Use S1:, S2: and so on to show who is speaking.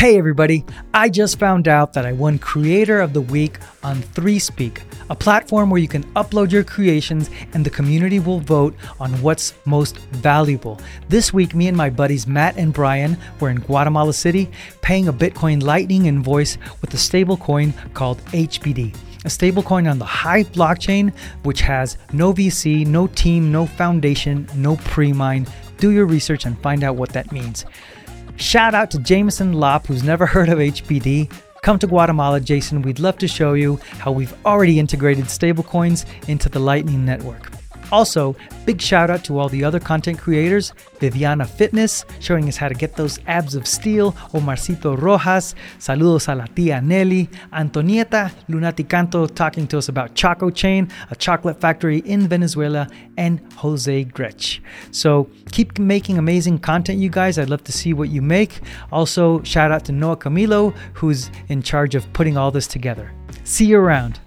S1: Hey everybody, I just found out that I won Creator of the Week on 3Speak, a platform where you can upload your creations and the community will vote on what's most valuable. This week, me and my buddies Matt and Brian were in Guatemala City paying a Bitcoin Lightning invoice with a stablecoin called HBD. A stablecoin on the Hive blockchain, which has no VC, no team, no foundation, no pre mine. Do your research and find out what that means. Shout out to Jameson Lopp, who's never heard of HBD. Come to Guatemala, Jason. We'd love to show you how we've already integrated stablecoins into the Lightning Network. Also, big shout out to all the other content creators Viviana Fitness, showing us how to get those abs of steel, Omarcito Rojas, saludos a la tía Nelly, Antonieta Lunaticanto talking to us about Choco Chain, a chocolate factory in Venezuela, and Jose Grech. So keep making amazing content, you guys. I'd love to see what you make. Also, shout out to Noah Camilo, who's in charge of putting all this together. See you around.